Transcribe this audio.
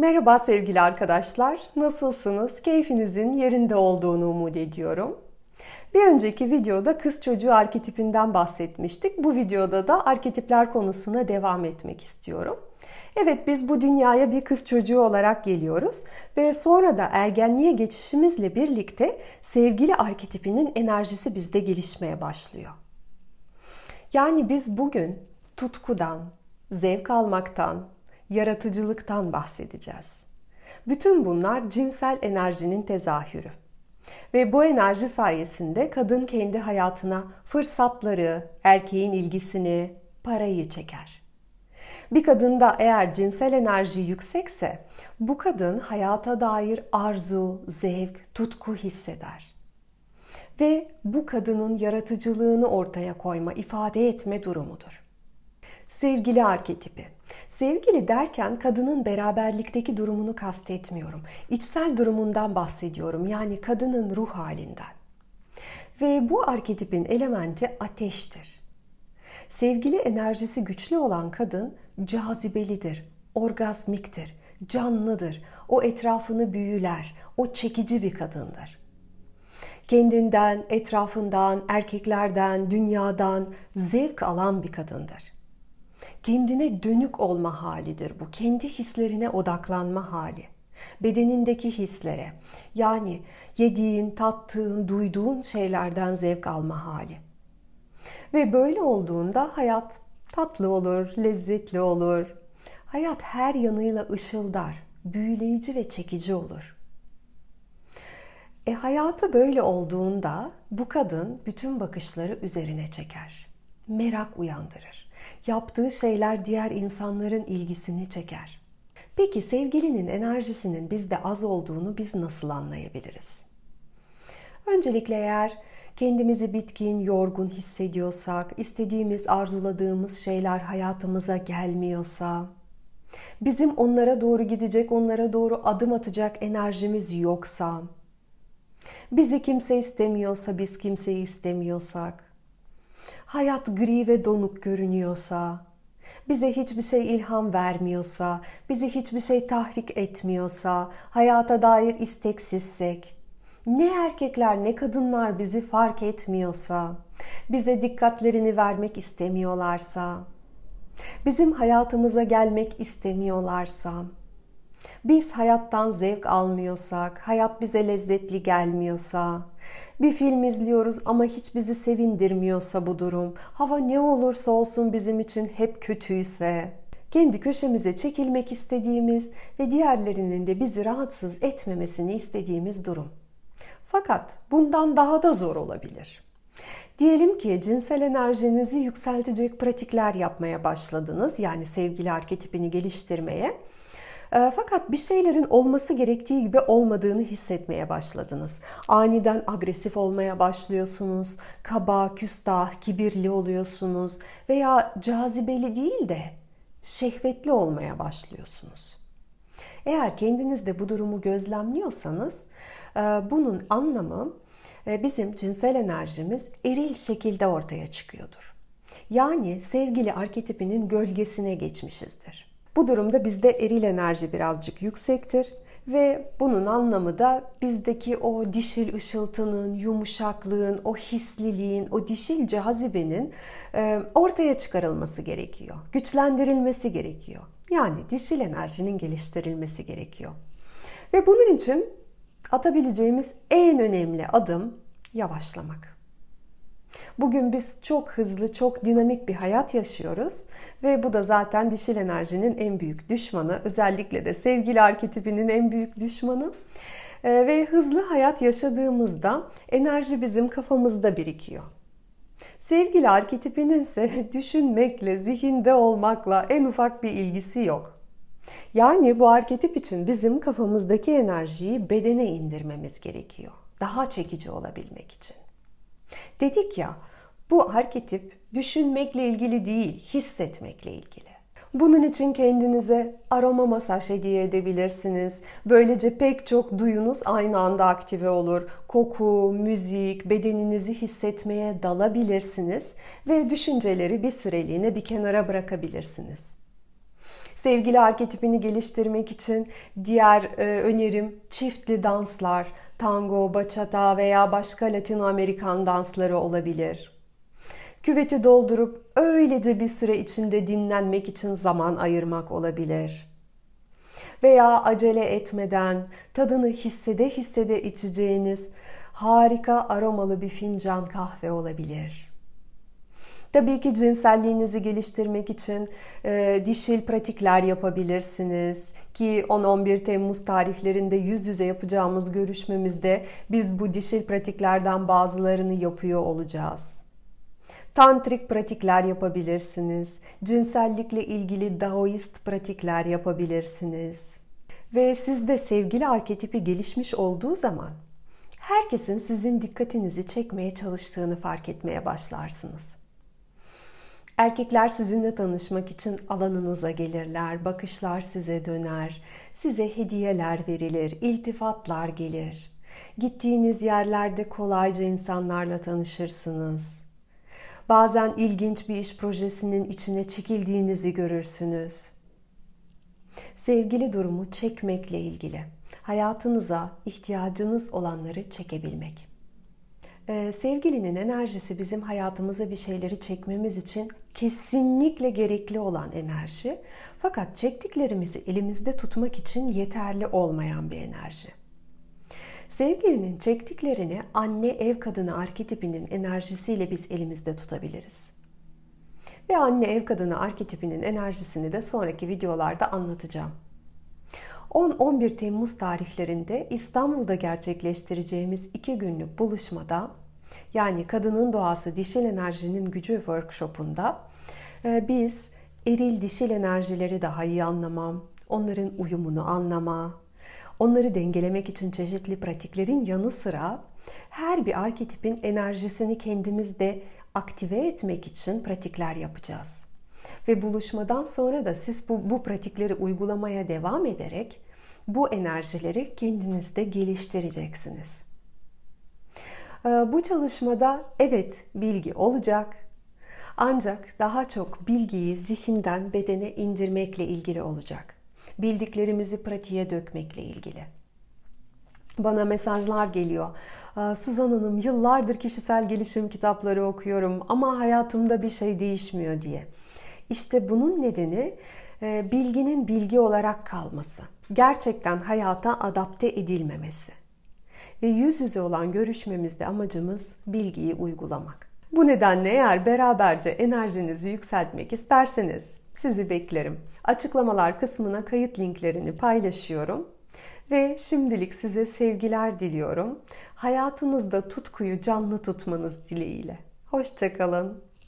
Merhaba sevgili arkadaşlar. Nasılsınız? Keyfinizin yerinde olduğunu umut ediyorum. Bir önceki videoda kız çocuğu arketipinden bahsetmiştik. Bu videoda da arketipler konusuna devam etmek istiyorum. Evet biz bu dünyaya bir kız çocuğu olarak geliyoruz ve sonra da ergenliğe geçişimizle birlikte sevgili arketipinin enerjisi bizde gelişmeye başlıyor. Yani biz bugün tutkudan, zevk almaktan, yaratıcılıktan bahsedeceğiz. Bütün bunlar cinsel enerjinin tezahürü. Ve bu enerji sayesinde kadın kendi hayatına fırsatları, erkeğin ilgisini, parayı çeker. Bir kadında eğer cinsel enerji yüksekse bu kadın hayata dair arzu, zevk, tutku hisseder. Ve bu kadının yaratıcılığını ortaya koyma, ifade etme durumudur. Sevgili arketipi Sevgili derken kadının beraberlikteki durumunu kastetmiyorum. İçsel durumundan bahsediyorum. Yani kadının ruh halinden. Ve bu arketipin elementi ateştir. Sevgili enerjisi güçlü olan kadın cazibelidir, orgazmiktir, canlıdır. O etrafını büyüler, o çekici bir kadındır. Kendinden, etrafından, erkeklerden, dünyadan zevk alan bir kadındır kendine dönük olma halidir bu. Kendi hislerine odaklanma hali. Bedenindeki hislere yani yediğin, tattığın, duyduğun şeylerden zevk alma hali. Ve böyle olduğunda hayat tatlı olur, lezzetli olur. Hayat her yanıyla ışıldar, büyüleyici ve çekici olur. E hayatı böyle olduğunda bu kadın bütün bakışları üzerine çeker. Merak uyandırır yaptığı şeyler diğer insanların ilgisini çeker. Peki sevgilinin enerjisinin bizde az olduğunu biz nasıl anlayabiliriz? Öncelikle eğer kendimizi bitkin, yorgun hissediyorsak, istediğimiz, arzuladığımız şeyler hayatımıza gelmiyorsa, bizim onlara doğru gidecek, onlara doğru adım atacak enerjimiz yoksa, bizi kimse istemiyorsa, biz kimseyi istemiyorsak, hayat gri ve donuk görünüyorsa, bize hiçbir şey ilham vermiyorsa, bizi hiçbir şey tahrik etmiyorsa, hayata dair isteksizsek, ne erkekler ne kadınlar bizi fark etmiyorsa, bize dikkatlerini vermek istemiyorlarsa, bizim hayatımıza gelmek istemiyorlarsa, biz hayattan zevk almıyorsak, hayat bize lezzetli gelmiyorsa, bir film izliyoruz ama hiç bizi sevindirmiyorsa bu durum, hava ne olursa olsun bizim için hep kötüyse, kendi köşemize çekilmek istediğimiz ve diğerlerinin de bizi rahatsız etmemesini istediğimiz durum. Fakat bundan daha da zor olabilir. Diyelim ki cinsel enerjinizi yükseltecek pratikler yapmaya başladınız. Yani sevgili arketipini geliştirmeye fakat bir şeylerin olması gerektiği gibi olmadığını hissetmeye başladınız. Aniden agresif olmaya başlıyorsunuz, kaba, küstah, kibirli oluyorsunuz veya cazibeli değil de şehvetli olmaya başlıyorsunuz. Eğer kendinizde bu durumu gözlemliyorsanız e, bunun anlamı e, bizim cinsel enerjimiz eril şekilde ortaya çıkıyordur. Yani sevgili arketipinin gölgesine geçmişizdir. Bu durumda bizde eril enerji birazcık yüksektir ve bunun anlamı da bizdeki o dişil ışıltının, yumuşaklığın, o hisliliğin, o dişil cazibenin e, ortaya çıkarılması gerekiyor. Güçlendirilmesi gerekiyor. Yani dişil enerjinin geliştirilmesi gerekiyor. Ve bunun için atabileceğimiz en önemli adım yavaşlamak. Bugün biz çok hızlı, çok dinamik bir hayat yaşıyoruz ve bu da zaten dişil enerjinin en büyük düşmanı. Özellikle de sevgili arketipinin en büyük düşmanı. Ee, ve hızlı hayat yaşadığımızda enerji bizim kafamızda birikiyor. Sevgili arketipinin ise düşünmekle, zihinde olmakla en ufak bir ilgisi yok. Yani bu arketip için bizim kafamızdaki enerjiyi bedene indirmemiz gerekiyor. Daha çekici olabilmek için. Dedik ya bu arketip düşünmekle ilgili değil, hissetmekle ilgili. Bunun için kendinize aroma masaj hediye edebilirsiniz. Böylece pek çok duyunuz aynı anda aktive olur. Koku, müzik, bedeninizi hissetmeye dalabilirsiniz ve düşünceleri bir süreliğine bir kenara bırakabilirsiniz. Sevgili arketipini geliştirmek için diğer e, önerim çiftli danslar, tango, bachata veya başka Latino Amerikan dansları olabilir. Küveti doldurup öylece bir süre içinde dinlenmek için zaman ayırmak olabilir. Veya acele etmeden tadını hissede hissede içeceğiniz harika aromalı bir fincan kahve olabilir. Tabii ki cinselliğinizi geliştirmek için e, dişil pratikler yapabilirsiniz ki 10-11 Temmuz tarihlerinde yüz yüze yapacağımız görüşmemizde biz bu dişil pratiklerden bazılarını yapıyor olacağız. Tantrik pratikler yapabilirsiniz. Cinsellikle ilgili Daoist pratikler yapabilirsiniz. Ve sizde sevgili arketipi gelişmiş olduğu zaman herkesin sizin dikkatinizi çekmeye çalıştığını fark etmeye başlarsınız. Erkekler sizinle tanışmak için alanınıza gelirler, bakışlar size döner, size hediyeler verilir, iltifatlar gelir. Gittiğiniz yerlerde kolayca insanlarla tanışırsınız. Bazen ilginç bir iş projesinin içine çekildiğinizi görürsünüz. Sevgili durumu çekmekle ilgili. Hayatınıza ihtiyacınız olanları çekebilmek. Ee, sevgilinin enerjisi bizim hayatımıza bir şeyleri çekmemiz için kesinlikle gerekli olan enerji. Fakat çektiklerimizi elimizde tutmak için yeterli olmayan bir enerji. Sevgilinin çektiklerini anne ev kadını arketipinin enerjisiyle biz elimizde tutabiliriz. Ve anne ev kadını arketipinin enerjisini de sonraki videolarda anlatacağım. 10-11 Temmuz tarihlerinde İstanbul'da gerçekleştireceğimiz iki günlük buluşmada yani Kadının Doğası Dişil Enerjinin Gücü workshopunda e, biz eril dişil enerjileri daha iyi anlamam, onların uyumunu anlama, onları dengelemek için çeşitli pratiklerin yanı sıra her bir arketipin enerjisini kendimizde aktive etmek için pratikler yapacağız. Ve buluşmadan sonra da siz bu, bu pratikleri uygulamaya devam ederek bu enerjileri kendinizde geliştireceksiniz. Ee, bu çalışmada evet bilgi olacak ancak daha çok bilgiyi zihinden bedene indirmekle ilgili olacak. Bildiklerimizi pratiğe dökmekle ilgili. Bana mesajlar geliyor. Ee, Suzan Hanım yıllardır kişisel gelişim kitapları okuyorum ama hayatımda bir şey değişmiyor diye. İşte bunun nedeni e, bilginin bilgi olarak kalması. Gerçekten hayata adapte edilmemesi. Ve yüz yüze olan görüşmemizde amacımız bilgiyi uygulamak. Bu nedenle eğer beraberce enerjinizi yükseltmek isterseniz sizi beklerim. Açıklamalar kısmına kayıt linklerini paylaşıyorum. Ve şimdilik size sevgiler diliyorum. Hayatınızda tutkuyu canlı tutmanız dileğiyle. Hoşçakalın.